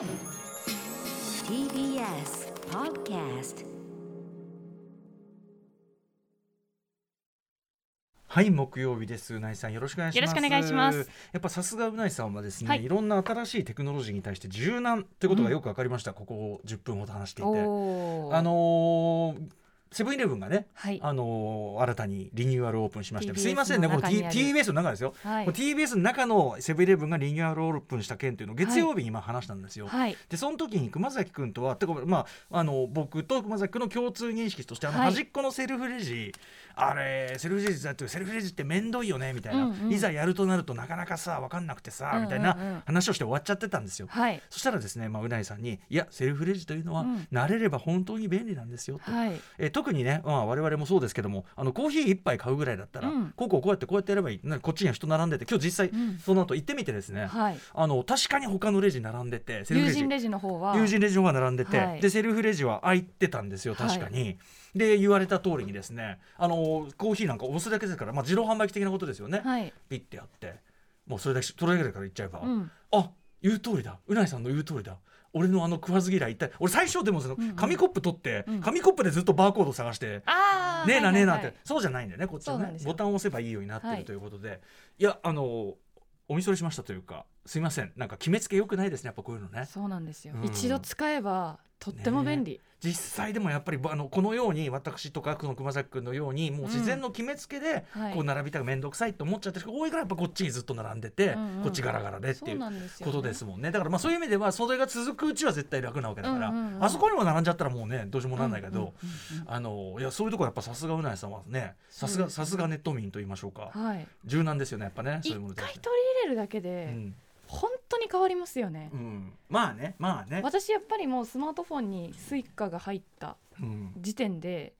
TBS Podcast はい木曜日です。うないさんよろしくお願いします。よろしくお願いします。やっぱさすがうないさんはですね、はい。い、ろんな新しいテクノロジーに対して柔軟ということがよくわかりました、ここ10分ほど話していて。あのーセブンイレブンがね、はい。あのー新たにリニューアルオープンしまして TBS すいませんねこの、T、TBS の中ですよ、はい。TBS の中のセブンイレブンがリニューアルオープンした件というのを月曜日に今話したんですよ、はい。でその時に熊崎君とはてか、まあ、あの僕と熊崎君の共通認識としてあのはい端っこのセルフレジ、あれセルフレジだってセルフレジって面倒いよねみたいな、うんうん。いざやるとなるとなかなかさ分かんなくてさ、みたいな話をして終わっちゃってたんですよ。はい。そしたらですね、まあ、うないさんに「いやセルフレジというのは、うん。慣れれば本当に便利なんですよ」と。はい。えー特にね、まあ、我々もそうですけどもあのコーヒー一杯買うぐらいだったら、うん。こうこうこうやってこうやってやればいい。なこっちには人並んでて今日実際、うん。その後行ってみてですね、はい。あの確かに他のレジ並んでてセルフレジ。友人レジの方は。友人レジの方が並んでて、はい。でセルフレジは開いてたんですよ確かに。で言われた通りにですねあのコーヒーなんか押すだけですから、まあ、自動販売機的なことですよね、はい。ピッてやってもうそれだけそれだけから言っちゃえば、うん。あ言う通りだ。うないさんの言う通りだ俺のあの食わず嫌い一体俺最初でもその紙コップ取って、うん。紙コップでずっとバーコード探して、ねえなねえなって、はいそうじゃないんだよねこっちはね。ボタンを押せばいいようになってはいるということで、い、やあのお見それしましたというかすいません。なんか決めつけよくないですねやっぱこういうのね。そうなんですよ、うん。一度使えばとっても便利、実際でもやっぱりあのこのように私とかこの熊崎君のようにもう自然の決めつけで、はい。こう並びたく面倒くさいと思っちゃってる人が多いからやっぱこっちにずっと並んでて、うんうん。こっちガラガラでってそいうことですもんね。だからまあそういう意味ではそれが続くうちは絶対楽なわけだから、うんうんうん。あそこにも並んじゃったらもうねどうしようもなんないけど、うんうんうんうん。あのいやそういうところやっぱさすがうないさんはねさすがさすがネット民と言いましょうか。はい。柔軟ですよねやっぱねそう一いうものに対して回取り入れるだけうでん本当に変わりますよね、うん、まあねまあね、私やっぱりもうスマートフォンに Suica が入ったうん、時点で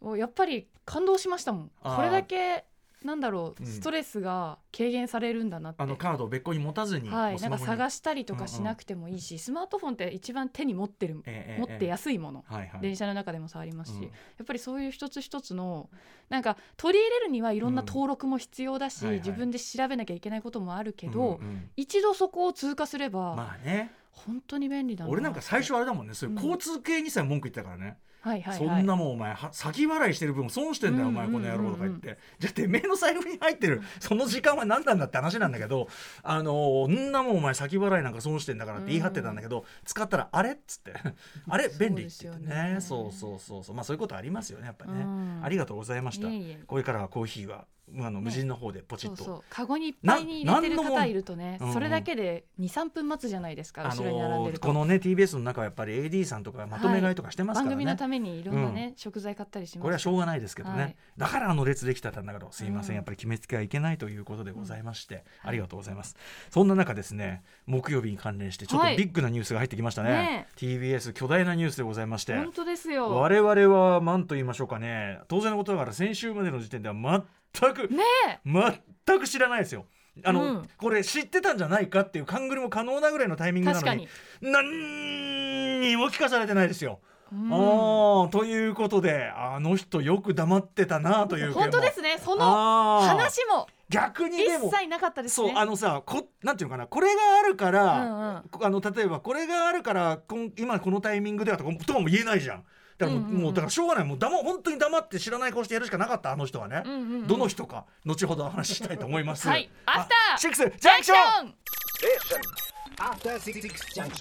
おやっぱり感動しましたもん。これだけなんだろう、うん。ストレスが軽減されるんだなって。あのカードを別個に持たずに、はい、なんか探し、したりとかしなくてもいいし、スマートフォンって一番手に持ってる、ええええ。持ってやすいもの、はいはい、電車の中でも触りますし、うん。やっぱりそういう一つ一つのなんか取り入れるにはいろんな登録も必要だし、はいはい。自分で調べなきゃいけないこともあるけど、うんうん。一度そこを通過すれば、まあね。本当に便利だな俺なんか最初あれだもんね。そういううん。交通系にさえ文句言ってたからね、はいはいはい、そんなもんお前は先払いしてる分損してんだよ、うんお前この野郎とか言って、うんじゃあてめえの財布に入ってる。その時間は何なんだって話なんだけどあのーんなもんお前先払いなんか損してんだからって言い張ってたんだけど、使ったらあれ？っつって。あれ？便利って言ってね。そそうそうそうそう。まあそういうことありますよねやっぱね、うん。ありがとうございました。これからはコーヒーはあの無人の方でポチッと、そうそう。カゴにいっぱいに入れてる方いるとねうんうん。それだけで23分待つじゃないですか、あ後ろに並んでると。のーこのね TBS の中はやっぱり AD さんとかまとめ買いとかしてますからね、番組のためにいろんなね、食材買ったりします。これはしょうがないですけどね、はい。だからあの列できたんだけどすいません、うん。やっぱり決めつけはいけないということでございまして、ありがとうございます。そんな中ですね木曜日に関連してちょっとはい。ビッグなニュースが入ってきましたね,、ね TBS 巨大なニュースでございまして。本当ですよ。我々は何と言いましょうかね。当然のことながら先週までの時点では全く、ね全く知らないですよ。あの、うん。これ知ってたんじゃないかっていう勘繰りも可能なぐらいのタイミングなのに何にも聞かされてないですよ。うん。ああということであの人よく黙ってたなという本当ですね。その話も逆にでも一切なかったですね。そうあのさこなんていうのかな。これがあるから、うんうん。あの例えばこれがあるから今このタイミングではとかとかも言えないじゃんだからもう,、うんうんうん。もうだからしょうがない。もうだま本当に黙って知らない顔してやるしかなかったあの人はね、うんうんうん。どの人か後ほどお話ししたいと思います。はい。アフターシックスジャンクショ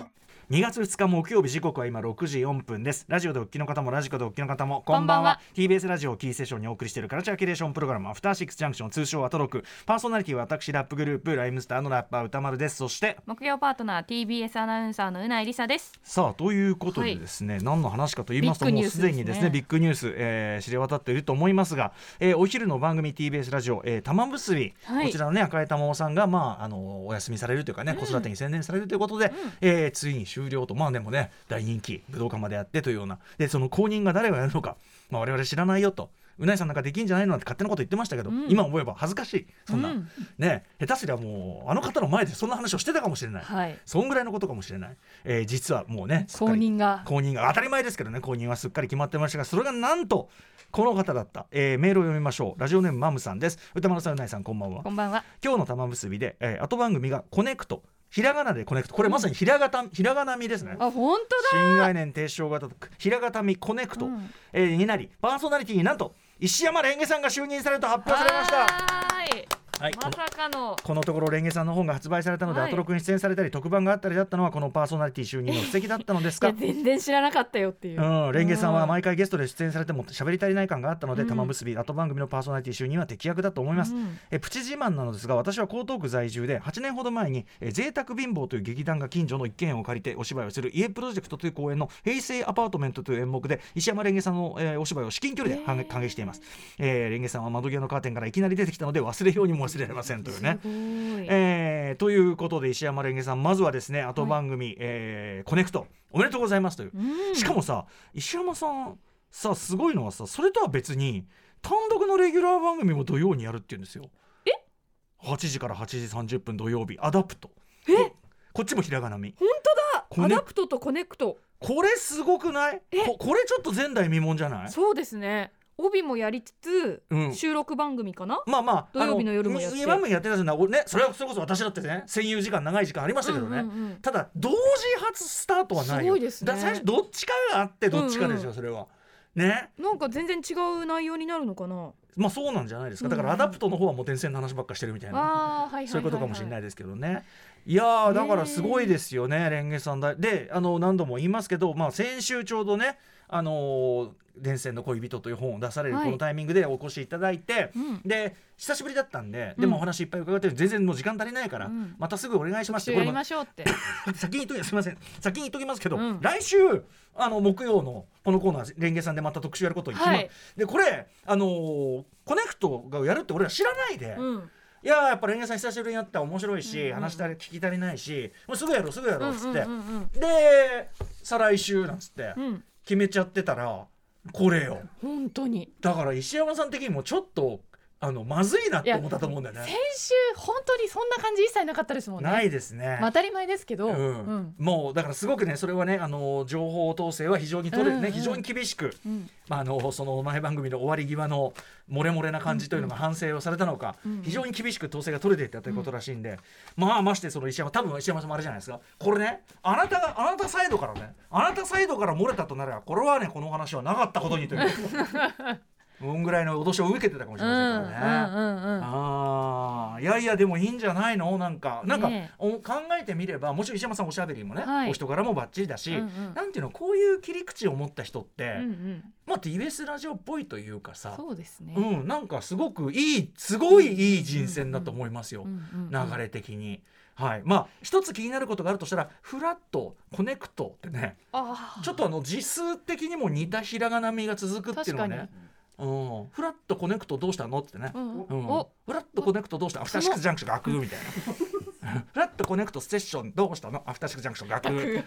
ン.2月2日木曜日時刻は今6時4分です。ラジオでお聞きの方もラジコでお聞きの方もこんばんは。TBS ラジオをキーセッションにお送りしているカルチャーキュレーションプログラムアフターシックスジャンクション通称アトロクパーソナリティは私ラップグループライムスターのラッパー歌丸です。そして木曜パートナー TBS アナウンサーのうないりさです。さあということでですね、何の話かと言いますともうすでにですねビッグニュース、えー知れ渡っていると思いますが、えーお昼の番組 TBS ラジオ、えー、玉結び、はい。こちらのね赤江玉緒さんがまああのお休みされるというかね、子育てに専念されるということで、えーついに終了と。まあでもね大人気武道館までやってというような。でその後任が誰がやるのか、まあ、我々知らないよと。うないさんなんかできんじゃないのなんて勝手なこと言ってましたけど、うん。今思えば恥ずかしい。そんな、うん。ね下手すりゃもうあの方の前でそんな話をしてたかもしれない、はい。そんぐらいのことかもしれない、えー実はもうね公認が。公認が。当たり前ですけどね公認はすっかり決まってました。がそれがなんとこの方だった、えーメールを読みましょう。ラジオネームマムさんです。宇多丸さん宇内さんこんばんは。こんばんは。今日の玉結びで、えー後番組がコネクトひらがなでコネクト。これまさにひらがたひらがなみですね。あ本当だ。新概念提唱型。ひらがたみコネクト、うん。えーになりパーソナリティになんと石山蓮華さんが就任されると発表されましたはーい。まさかの。このところ蓮華さんの本が発売されたので、はい。アトロクに出演されたり特番があったりだったのはこのパーソナリティ就任の布石だったのですが。全然知らなかったよっていう、うん、レンゲさんは前毎回ゲストで出演されても喋り足りない感があったので、うん。玉結び後番組のパーソナリティ就任は適役だと思います、うん。えプチ自慢なのですが私は江東区在住で8年ほど前に「え贅沢貧乏」という劇団が近所の一軒家を借りてお芝居をする家プロジェクトという公演の「平成アパートメント」という演目で石山レンゲさんの、えーお芝居を至近距離で歓迎歓迎しています、えーレンゲさんは窓際のカーテンからいきなり出てきたので忘れようにも忘れられませんというね。えーということで石山レンゲさんまずはですね後番組、えーコネクトおめでとうございますという、うん。しかもさ石山さんさすごいのはさそれとは別に単独のレギュラー番組も土曜にやるっていうんですよ。え？8時から8時30分土曜日アダプト。え？こっちもひらがなみ。本当だ。アダプトとコネクト。これすごくない？ここれちょっと前代未聞じゃない？そうですね帯もやりつつ、うん。収録番組かな？まあまあ土曜日の夜もやって。あの今もやってたじゃない俺ね。それはそれこそ私だってね占有時間長い時間ありましたけどね、うんうんうん。ただ同時発スタートはないよ。すごいですね。最初どっちかがあってどっちかですよ、うんうん。それは。ね。なんか全然違う内容になるのかな？まあそうなんじゃないですか。だからアダプトの方はもう電線の話ばっかしてるみたいな、あーはいはいはいはい。そういうことかもしれないですけどね。いやーだからすごいですよね、蓮華さん。だ。で、あの何度も言いますけど、まあ、先週ちょうどね、あのー電線の恋人という本を出されるはい。このタイミングでお越しいただいて、うん。で久しぶりだったんで、うん。でもお話いっぱい伺って全然もう時間足りないから、うん。またすぐお願いしますってましょうって。先に言っときすみません。先に言っときますけど、うん。来週あの木曜のこのコーナーレンゲさんでまた特集やることに決まる、はい。でこれあのーコネクトがやるって俺ら知らないで、うん。いやーやっぱレンゲさん久しぶりに会ったら面白いし、うんうん話したり聞き足りないしもうすぐやろうすぐやろうっつって、で再来週なんつって決めちゃってたらこれよ。本当に。だから石山さん的にもちょっとあのまずいなって思ったと思うんだよ先ね週本当にそんな感じ一切なかったですもんね。ないですね、まあ当たり前ですけど、うん。うん。もうだからすごくねそれはねあの情報統制は非常に取れ、うんうんね非常に厳しく、うん。まあ、あのその前番組の終わり際の漏れ漏れな感じというのが反省をされたのか、うん。うん非常に厳しく統制が取れていったということらしいんで、まあましてその石山多分石山さんもあれじゃないですか。これねあなたがあなたサイドからねあなたサイドから漏れたとなればこれはねこの話はなかったことにという うんぐらいの脅しを受けてたかもしれませんからね。ああいやいやでもいいんじゃないのなん。かなんか、ねお考えてみればもちろん。石山さんおしゃべりもね、はいお人柄もバッチリだし、うんうんなん。ていうのこういう切り口を持った人って、うんうん。まあ TBS ラジオっぽいというかさそうですね、うん、なん。かすごくいいすごいいい人選だと思いますよ、流れ的に。はい、まあ一つ気になることがあるとしたらフラットコネクトってねあちょっとあの字数的にも似たひらがなみが続くっていうのはね、うん、フラットコネクトどうしたのってね、うん。フラットコネクトどうしたアフターシックスジャンクション学みたいな。フラットコネクトセッションどうしたの？アフターシックスジャンクション学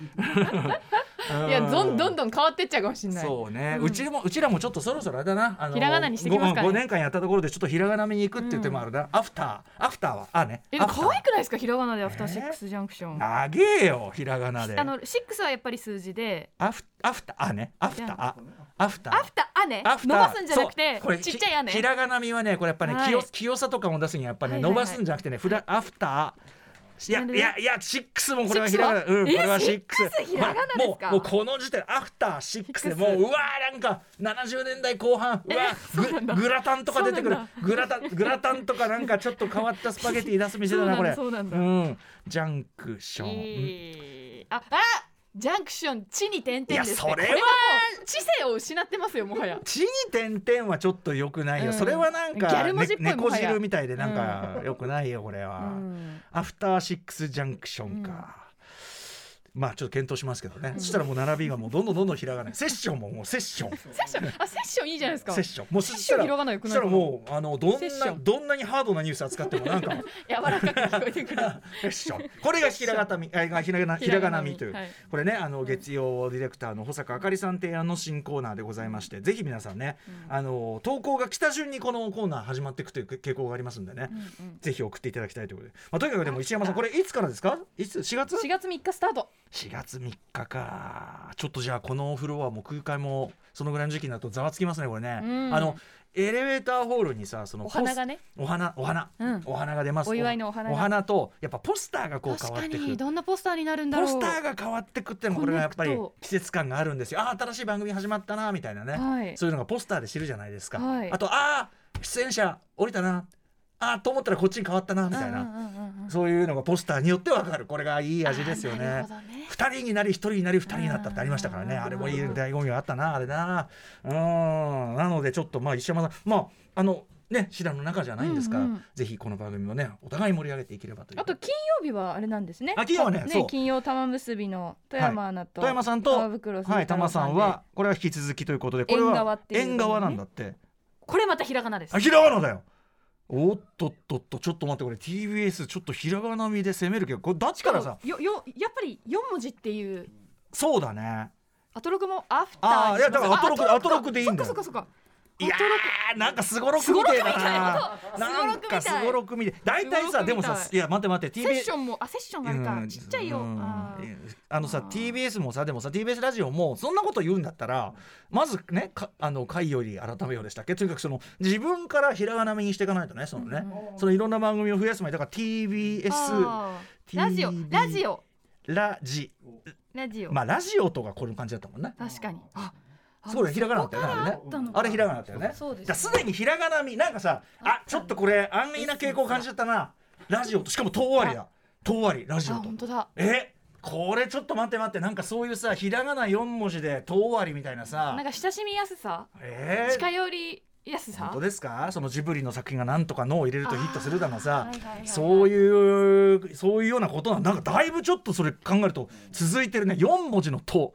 いやどんどんんどん変わってっちゃうかもしれない。そうね、ううんちもうちらもちょっとそろそろあれだな。あのひらがなにしてきますかね。5年間やったところでちょっとひらがなみに行くっていう手もあるな、アフター。アフターはあね。え可愛くないですか？ひらがなでアフターシックスジャンクション、長えよひらがなで。あの6はやっぱり数字で。アフアフターあね。アフター。あアフター。アフターあねアフター。伸ばすんじゃなくてこれちっちゃいあねひひらがなみはねこれやっぱね、はい。清清さとかも出すにはやっぱね、はいはいはい。伸ばすんじゃなくてねフラアフター。いやいやいやシックスもこれはひらがなうんこえれはシックス。ひらがなですか？もうもうこの時点アフターシックスでもううわーなんか70年代後半うわググラタンとか出てくる。グラタングラタンとかなんかちょっと変わったスパゲティ出す店だなこれ。そうなんだ。うんジャンクション、えー。ああジャンクション地に点々です、ね、いやそれは。知性を失ってますよもはや。地に点々はちょっと良くないよ、うん。それはなんギャか、ル文字っぽいね、猫汁みたいでなんか良くないよこれは、うん。アフターシックスジャンクションか、まあちょっと検討しますけどね、そしたらもう並びがもうどんどんどんどんひらがない。セッションももうセッション。セッションあセッションいいじゃないですか。セッション。もうセッシそしたらョン広がないよくそしたないからなもうあのどんなどんなにハードなニュース扱ってもなんか。柔らかく聞こえてくる。セッション。これがひらがたみあがひらがな。ひらがなみという、はい。これねあの月曜ディレクターの保坂あかりさん提案の新コーナーでございましてぜひ皆さんね、あの投稿が来た順にこのコーナー始まっていくという傾向がありますんでね、ぜひ送っていただきたいということで、まあ、とにかくでも石山さんこれいつからですか？いつ？4月？4月3日スタート4月3日か。ちょっとじゃあこのフロアも空間もそのぐらいの時期になるとざわつきますねこれね、うん。あのエレベーターホールにさそのお花がね。お花お花、うん。お花が出ます。お祝いのお花が。お花とやっぱポスターがこう変わってくにどんなポスターになるんだろう。ポスターが変わってくってのもこれがやっぱり季節感があるんですよ。あー新しい番組始まったなみたいなね、はい。そういうのがポスターで知るじゃないですか、はい。あとあー出演者降りたなあーと思ったらこっちに変わったなみたいな、うんうんうんうんそういうのがポスターによってわかる。これがいい味ですよね。ね。二人になり一人になり二人になったってありましたからね。うんあれもいい醍醐味があったなあれなうん。なのでちょっとまあ石山さんまああのね知らの中じゃないんですか。ら、うんうん。ぜひこの番組もねお互い盛り上げていければという。あと金曜日はあれなんですね。あ金曜はねそう。金曜玉結びの富山アナと、富山さんとはい玉さんはこれは引き続きということでこれ縁側は縁側なんだって。これまたひらがなです。あひらがなだよおっとっとっとちょっと待ってこれ TBS ちょっとひらがなみで攻めるけどこれどっちからさ。よよやっぱり四文字っていう。そうだね。アトロクもアフターああいやだからアトロクあアトロクでいいんだよ。そっかそっかそっかいやなんかすごろくみたい。だなすな。んかすごろくみたい。大体さでもさいや待って待ってクセッ TBS ションもあセッションがあるか。うん。ちっちゃいよ。うん。あのさ TBS もさでもさ TBS ラジオもそんなこと言うんだったらまずねかあの回より改めようでしたっけ？とにかくその自分からひらがなみにしていかないとねそのね、そのいろんな番組を増やす前だから TBS ラジオラジオ。ラジ。ラジオ。まあラジオとかこういう感じだったもんね。確かに。あそうだよひらがなだったよねあれね。あれひらがなだったよね。そうですすでにひらがなみなんかさあちょっとこれ安易な傾向感じちゃったな。ラジオとしかも遠割りだ。遠割りラジあオと。本当だ。えこれちょっと待って待ってなんかそういうさひらがな4文字でと終わりみたいなさ。なんか親しみやすさ？えー。近寄りやすさ？本当ですか？そのジブリの作品がなんとか「の」を入れるとヒットするだのさ。はいはいはいはい。そういうそういうようなことなんなんかだいぶちょっとそれ考えると続いてるね。4文字の「と」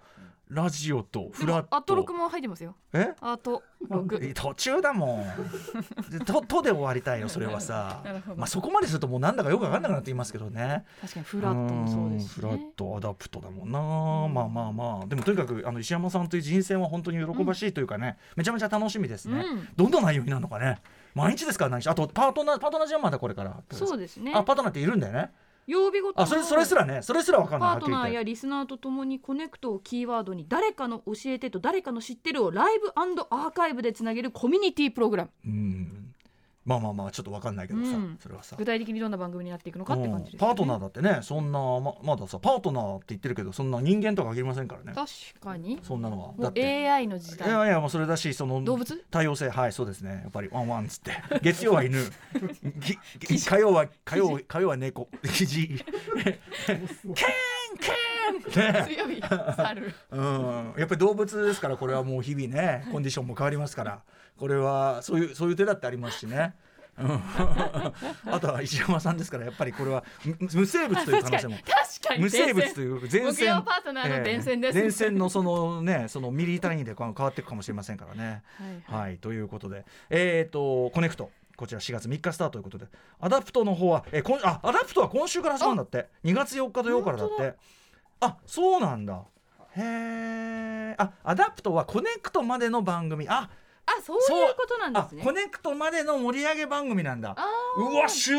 ラジオとフでラット。もアトロクも入ってますよ。え？アート。ロク途中だもん。でととで終わりたいよそれはさ。なるほど。まあそこまでするともうなんだかよく分かんなくなっていますけどね。確かにフラットもそうですし、ねんフラッ。トアダプトだもんな、まあまあまあ。でもとにかくあの石山さんという人生は本当に喜ばしいというかね、めちゃめちゃ楽しみですね、うん。どんな内容になるのかね。毎日ですからあとパートナーパートナーじゃまだこれから。そうですね。あパートナーっているんだよね曜日ごとのあそれそれすらねそれすら分かんないパートナーやリスナーとともにコネクトをキーワードに誰かの教えてと誰かの知ってるをライブアーカイブでつなげるコミュニティプログラム。うんまあまあまあちょっと分かんないけどさ、うん。それはさ。具体的にどんな番組になっていくのかって感じです、ね、パートナーだってねそんなままださパートナーって言ってるけどそんな人間とは限りませんからね。確かに。そんなのは。だって。AI の時代。いやいやもうそれだしその動物？多様性。はいそうですね。やっぱりワンワンっつって。月曜は犬。火曜は火曜火曜は猫。キジケンケンね水曜日猿うん。やっぱり動物ですからこれはもう日々ねコンディションも変わりますからこれはそういうそういう手だってありますしね。うん。あとは石山さんですからやっぱりこれはむ無生物という可能性も。確かに無生物という前木線曜パートナーの伝線です、ええ前線のそのねそのミリ単位で変わっていくかもしれませんからね。はい。はい。ということで。えっ、とコネクト。こちら4月3日スタートということで。アダプトの方はえ今あアダプトは今週から始まるんだって。2月4日土曜からだってあそうなんだ。へえあアダプトはコネクトまでの番組。ああそういうことなんであすね。コネクトまでの盛り上げ番組なんだ。あうわ周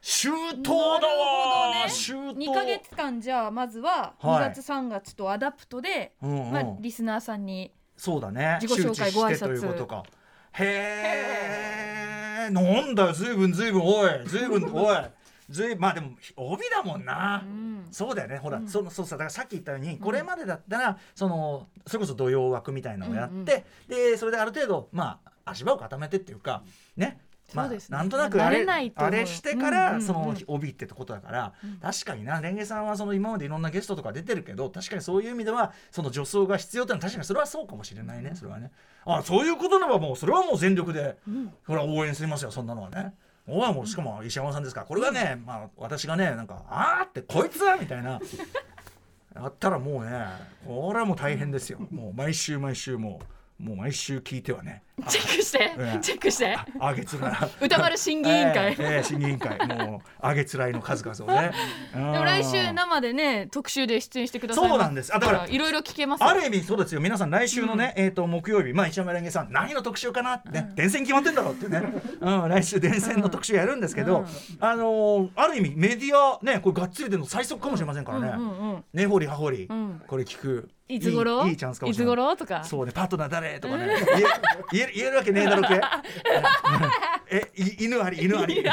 周到だわ周到2か月間じゃあまずははい。2月3月とアダプトで、うんうん。まあ、リスナーさんにそうだね。自己紹介周知してということか。へえなんだよずいぶんずいぶんおい。ずいぶんおいずいまあでも帯だもんな、うん。そうだよね。ほら、そのそうさだからさっき言ったように、これまでだったらそのそれこそ土曜枠みたいなのをやって、でそれである程度まあ足場を固めてっていうかね。まあ、ね。なんとなくあれ,、あれしてから、うんうんうん。その帯ってことだから、確かにな。レンゲさんはその今までいろんなゲストとか出てるけど確かにそういう意味ではその助走が必要ってのは確かにそれはそうかもしれないねそれはね。あそういうことならばもうそれはもう全力で、ほら応援しますよそんなのはね。おはもうしかも石山さんですからこれがね、まあ、私がねなんか「あーってこいつは!」みたいな。やったらもうねこれはもう大変ですよ。もう毎週毎週ももう毎週聞いてはね。チェックして。うん。チェックして。ああげつら。歌丸審議委員会。ええええ審議委員会。もうあげつらいの数々をね。で でも来週生でね特集で出演してくださいそうなんです。あだからいろいろ聞けますよ。ある意味そうですよ。皆さん来週のね、えー、と木曜日、まあ、石山レンゲさん何の特集かなってね、電線決まってんだろうってね、うん、来週電線の特集やるんですけど、あのーある意味メディアねこれがっつりでの最速かもしれませんからね、うんうんうん根掘り葉掘り、ん。これ聞くいつ頃？いいいいチャンスかもいつしれない。頃？とか。そうねパートナー誰とかね。言え言える言えるわけねえだろけ。えい犬あり犬あり。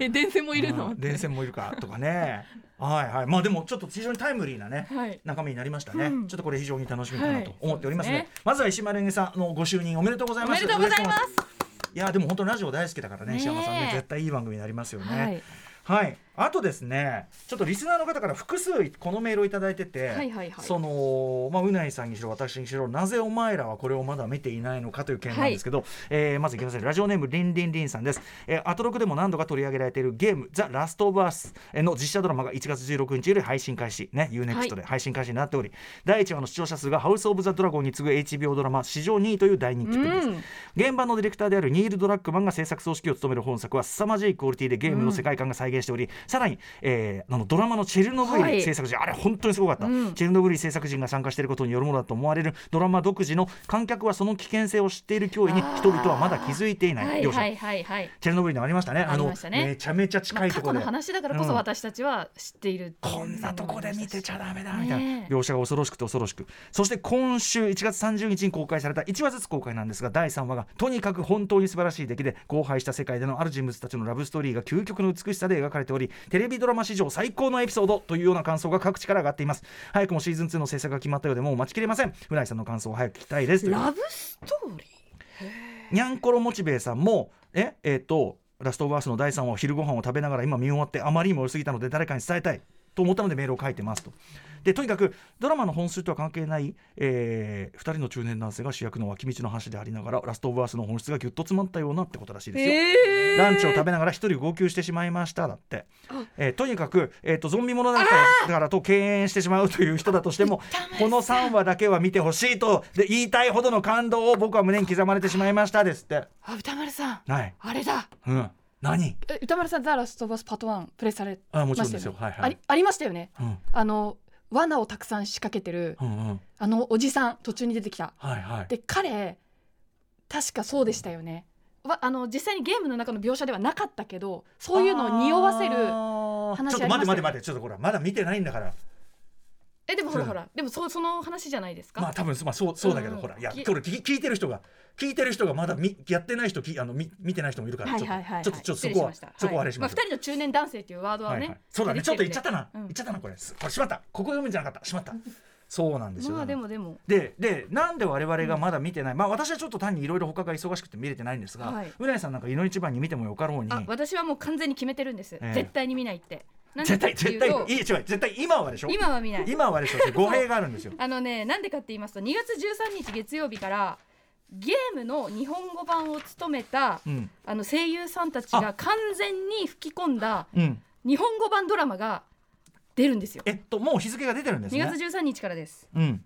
え電線もいるの、うん。電線もいるかとかね。はいはい。まあでもちょっと非常にタイムリーなね、はい。中身になりましたね、うん。ちょっとこれ非常に楽しみかなはい。と思っておりますので、そうですね。まずは石丸レンゲさんのご就任おめでとうございます。おめでとうございます。いやでも本当ラジオ大好きだからね石山さんね絶対いい番組になりますよね。はい。はい、あとですねちょっとリスナーの方から複数このメールをいただいてて、はいはいはい。そのまあうないさんにしろ私にしろなぜお前らはこれをまだ見ていないのかという件なんですけど、えーまずいきますね。ラジオネームリンリンリンさんです、えーアトロクでも何度か取り上げられているゲーム「ザ・ラスト・オブ・アース」の実写ドラマが1月16日より配信開始。ね UNEXT で配信開始になっており、第1話の視聴者数が「ハウス・オブ・ザ・ドラゴン」に次ぐ HBO ドラマ史上2位という大人気っぷりです、うん。現場のディレクターであるニール・ドラッグマンが制作総指揮を務める本作は凄まじいクオリティでゲームの世界観が再現しており、さらに、えーあのドラマのチェルノブイはい。リ制作陣、あれ本当にすごかった、うん。チェルノブイリ制作陣が参加していることによるものだと思われるドラマ独自の観客はその危険性を知っている脅威に人々はまだ気づいていない両者、はいはいはいはい。チェルノブイリのありましたね。ありましたね。あのめちゃめちゃ近いところで、話だからこそうん。私たちは知っているうこんなとこで見てちゃダメだみたいな。描写が恐ろしくて恐ろしく。そして今週1月30日に公開された1話ずつ公開なんですが第3話がとにかく本当に素晴らしい出来で荒廃した世界でのある人物たちのラブストーリーが究極の美しさで描かれておりテレビドラマ史上最高のエピソードというような感想が各地から上がっています。早くもシーズン2の制作が決まったようでもう待ちきれません。船井さんの感想を早く聞きたいです。ラブストーリー。にゃんころモチベイさんもええっ、とラストオブアースの第3話を昼ご飯を食べながら今見終わってあまりにも良すぎたので誰かに伝えたいと思ったのでメールを書いてますと。でとにかくドラマの本数とは関係ない、え2人の中年男性が主役の脇道の話でありながらラストオブアースの本質がぎゅっと詰まったようなってことらしいですよ。えランチを食べながら一人号泣してしまいましただって、えーとにかく、えー、とゾンビ物語だからと敬遠してしまうという人だとしてもこの3話だけは見てほしいとで言いたいほどの感動を僕は胸に刻まれてしまいましたですって。あ歌丸さん。はい、あれだ。うん、何？え歌丸さんザラストバスパート1プレイされあもちろんですよ。はいはい。ありありましたよね？うん。あの罠をたくさん仕掛けてるうんうん。あのおじさん途中に出てきた。はいはい。で彼確かそうでしたよね。わあの実際にゲームの中の描写ではなかったけどそういうのを匂わせる話ちょっと待って待って待ってちょっとほらまだ見てないんだからえでもほらほらでもそその話じゃないですか、まあ多分まあそうそうだけど、うん。ほらいやきこれ聞聞いてる人が聞いてる人がまだみやってない人きあのみ見てない人もいるからはいちょっとはいはいはい。ちょっとちょっとそこは失礼しましたそこはあれしましょうはいまあ、2人の中年男性っていうワードはね、はいはい、そうだね。ちょっと言っちゃったな、うん。言っちゃったなこれ。すこれしまった。ここ読むんじゃなかった。しまった。そうなんですよ、まあでもでも。ででなんで我々がまだ見てない、まあ私はちょっと単にいろいろ他が忙しくて見れてないんですが、はい。うなぎさんなんかいの一番に見てもよかろうに。あ私はもう完全に決めてるんです、ええ。絶対に見ないって絶対絶対いい違う絶対今はでしょ？今は見ない。今はでしょ？語弊があるんですよ。あのねなんでかって言いますと2月13日月曜日からゲームの日本語版を務めたうん。あの声優さんたちが完全に吹き込んだうん。日本語版ドラマが出るんですよ。えっともう日付が出てるんです2ね月13日からです。うん。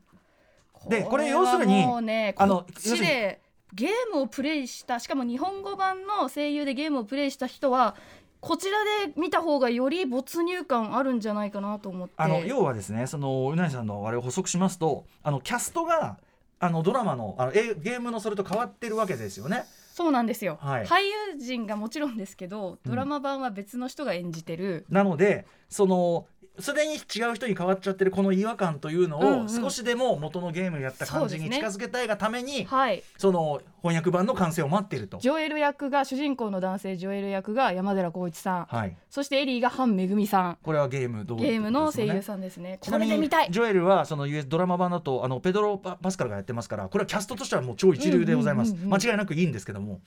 でこれ要するにはもうねあのこっちでゲームをプレイしたしかも日本語版の声優でゲームをプレイした人はこちらで見た方がより没入感あるんじゃないかなと思って。あの要はですねそのうなぎさんのあれを補足しますとあのキャストがあのドラマのあのえゲームのそれと変わってるわけですよね。そうなんですよ、はい。俳優陣がもちろんですけどドラマ版は別の人が演じてる、なのでそのすでに違う人に変わっちゃってるこの違和感というのを少しでも元のゲームやった感じに近づけたいがためにはい。その翻訳版の完成を待っていると。ジョエル役が主人公の男性ジョエル役が山寺宏一さん。はい、そしてエリーがハンめぐみさん。これはゲームどうゲームの声優んさんですね。ちなみにこれで見たい。ジョエルはその US ドラマ版だとあのペドロ・パパスカルがやってますからこれはキャストとしてはもう超一流でございます、うんうんうんうん。間違いなくいいんですけども。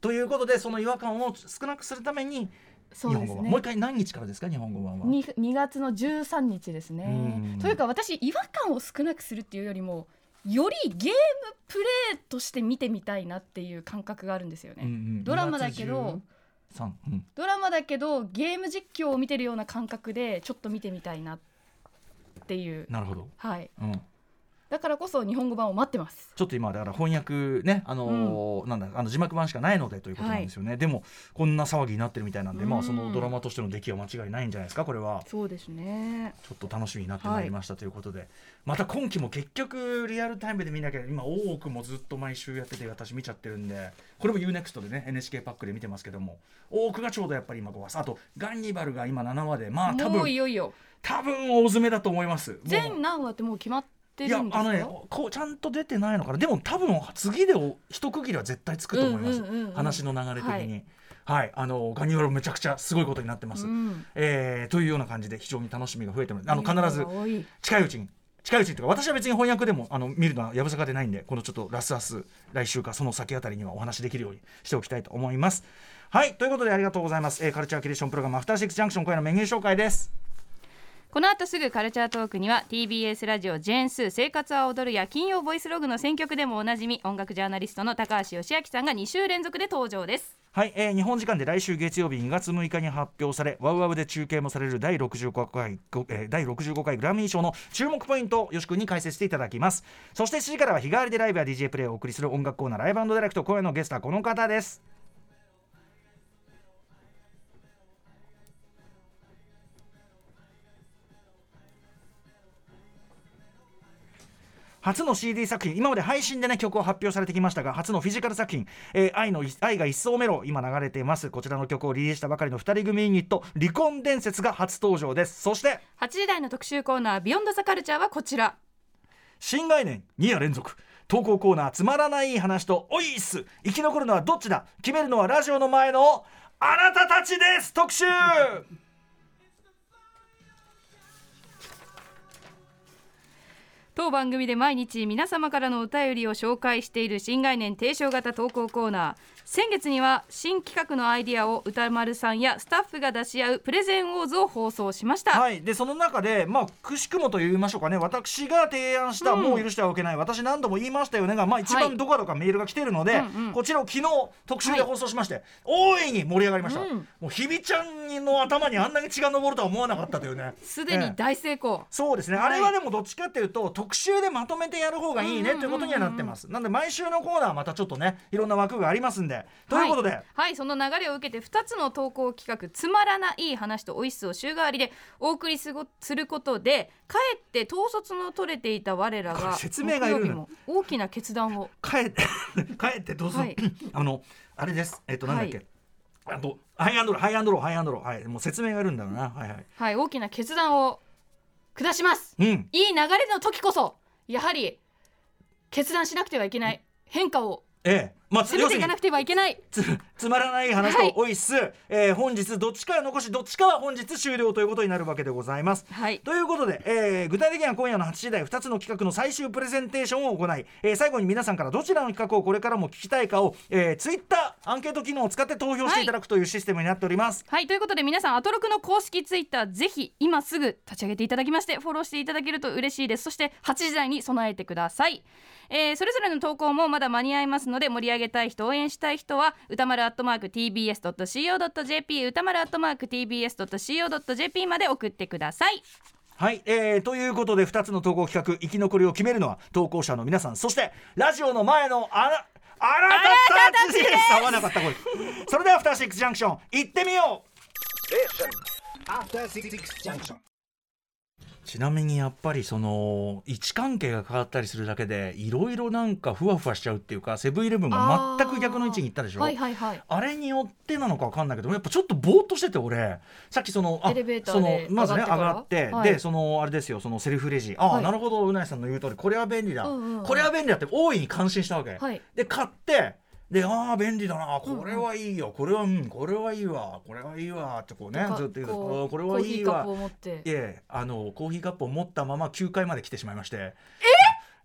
ということでその違和感を少なくするためにそうですねもう一回何日からですか日本語版は？2, 2月の13日ですうんね。というか私違和感を少なくするっていうよりもよりゲームプレイとして見てみたいなっていう感覚があるんですよね。うんうんドラマだけど2月13うんドラマだけどゲーム実況を見てるような感覚でちょっと見てみたいなっていう。なるほど、はい。うん、だからこそ日本語版を待ってます。ちょっと今だから翻訳ねあのーなんだあの字幕版しかないのでということなんですよね、でもこんな騒ぎになってるみたいなんで、まあうん。そのドラマとしての出来は間違いないんじゃないですかこれは。そうですね。ちょっと楽しみになってまいりましたということで、また今期も結局リアルタイムで見なきゃ今大奥もずっと毎週やってて私見ちゃってるんで。これも UNEXT でね NHK パックで見てますけども。大奥がちょうどやっぱり今5話あとガンニバルが今7話でまあ多分いよいよ。多分大詰めだと思います。全何話ってもう決まっているんですか？やあのねこうちゃんと出てないのかな。でも多分次でお一区切りは絶対つくと思います、うんうんうんうん。話の流れ的に。はい、あのガニバルめちゃくちゃすごいことになってます、うんえーというような感じで非常に楽しみが増えてます。あの必ず近いうちに近いうちにというか私は別に翻訳でもあの見るのはやぶさかでないんでこのちょっとラスアス来週かその先あたりにはお話できるようにしておきたいと思いますはいということでありがとうございます、えーカルチャーキュレーションプログラムアフターシックスジャンクション今夜のメニュー紹介ですこの後すぐカルチャートークには TBS ラジオジェーンス生活は踊るや金曜ボイスログの選曲でもおなじみ音楽ジャーナリストの高橋義明さんが2週連続で登場です。はい、えー日本時間で来週月曜日2月6日に発表されワウワウで中継もされる第65回、えー第65回グラミー賞の注目ポイントをよし君に解説していただきます。そして7時からは日替わりでライブや DJ プレイをお送りする音楽コーナーライブディレクト今夜のゲストはこの方です。初の CD 作品今まで配信でね曲を発表されてきましたが初のフィジカル作品「えー愛の愛が一層メロ」今流れています。こちらの曲をリリースしたばかりの2人組ユニット離婚伝説が初登場です。そして8時台の特集コーナービヨンドザカルチャーはこちら。新概念2夜連続。投稿コーナーつまらない話とおいっす。生き残るのはどっちだ？決めるのはラジオの前のあなたたちです。特集当番組で毎日皆様からのお便りを紹介している新概念提唱型投稿コーナー。先月には新企画のアイディアを歌丸さんやスタッフが出し合うプレゼンウォーズを放送しました、はい。でその中でまあくしくもと言いましょうかね。私が提案した、うんもう許してはおけない私何度も言いましたよねがまあ一はい。番どこかどかメールが来ているので、うんうん。こちらを昨日特集で放送しまして、大いに盛り上がりました、うん。もう日比ちゃんの頭にあんなに血が上るとは思わなかったというね。すでに大成功、そうですね、はい。あれはでもどっちかっていうと特集でまとめてやる方がいいねということにはなってます、なんで毎週のコーナーはまたちょっとねいろんな枠がありますんで。ということで、はいその流れを受けて2つの投稿企画「つまらない話とおいしさ」を週替わりでお送りすごすることでかえって統率の取れていた我らが説明がいるの。大きな決断を。帰って 帰ってどうぞ、はい。あのあれです。えっとなんだっけ、はい。あとハイアンドローハイアンドローハイアンドロー。はい。もう説明がいるんだろうな。はいはい。はい大きな決断を下します。うん。いい流れの時こそやはり決断しなくてはいけない。変化をええまあ攻めていかなくてはいけない。つつまらない話はい。とおいっす、えー本日どっちかは残しどっちかは本日終了ということになるわけでございます。はい。ということで、えー具体的には今夜の8時台2つの企画の最終プレゼンテーションを行い、えー最後に皆さんからどちらの企画をこれからも聞きたいかを、えー、ツイッターアンケート機能を使って投票していただくというシステムになっております。はい。ということで皆さんアトロクの公式ツイッターぜひ今すぐ立ち上げていただきましてフォローしていただけると嬉しいです。そして8時台に備えてください、えーそれぞれの投稿もまだ間に合いますので盛り上げたい人応援したい人は歌丸アットマーク TBS.CO.JP 歌丸アットマーク TBS.CO.JP まで送ってください。はい、えー、ということで2つの投稿企画生き残りを決めるのは投稿者の皆さんそしてラジオの前のあなあなたたちです。合わなかったこれそれでは「アフターシックスジャンクション」行ってみよう。Station. After Six Junction. ちなみにやっぱりその位置関係が変わったりするだけでいろいろなんかふわふわしちゃうっていうかセブンイレブンが全く逆の位置に行ったでしょ？はいはいはい。あれによってなのか分かんないけどやっぱちょっとぼーっとしてて俺。さっきそのあエレベーターそのでまずね上がって、はい。でそのあれですよそのセルフレジ。ああ、はい。なるほどうなぎさんの言う通りこれは便利だ、うんうんうん。これは便利だって大いに感心したわけ、はい。で買ってでああ便利だな。これはいいよ。これはうんこれはいいわ。これはいいわってこうねずっと言うここれはいいわ。って。いえあのコーヒーカップを持ったまま9階まで来てしまいまして。え？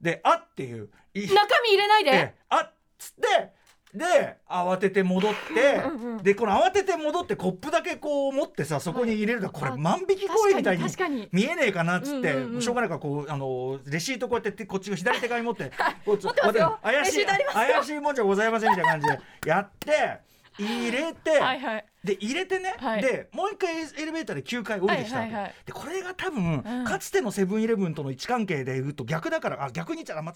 であっていう。い中身入れないで、ええあっつってで慌てて戻ってでこの慌てて戻ってコップだけこう持ってさそこに入れると、これあ万引き行為みたいに見えねえかなっつって、うんうんうん。しょうがないからこうあのレシートこうやってこっちが左手側に持って 持って怪しい怪しいもんじゃございませんみたいな感じでやって入れて、はいはい。で入れてね、はい。でもう一回エレベーターで9階降りてきたはいはいはい。でこれが多分、うん。かつてのセブンイレブンとの位置関係で言うと逆だからあ逆に言っちゃ間違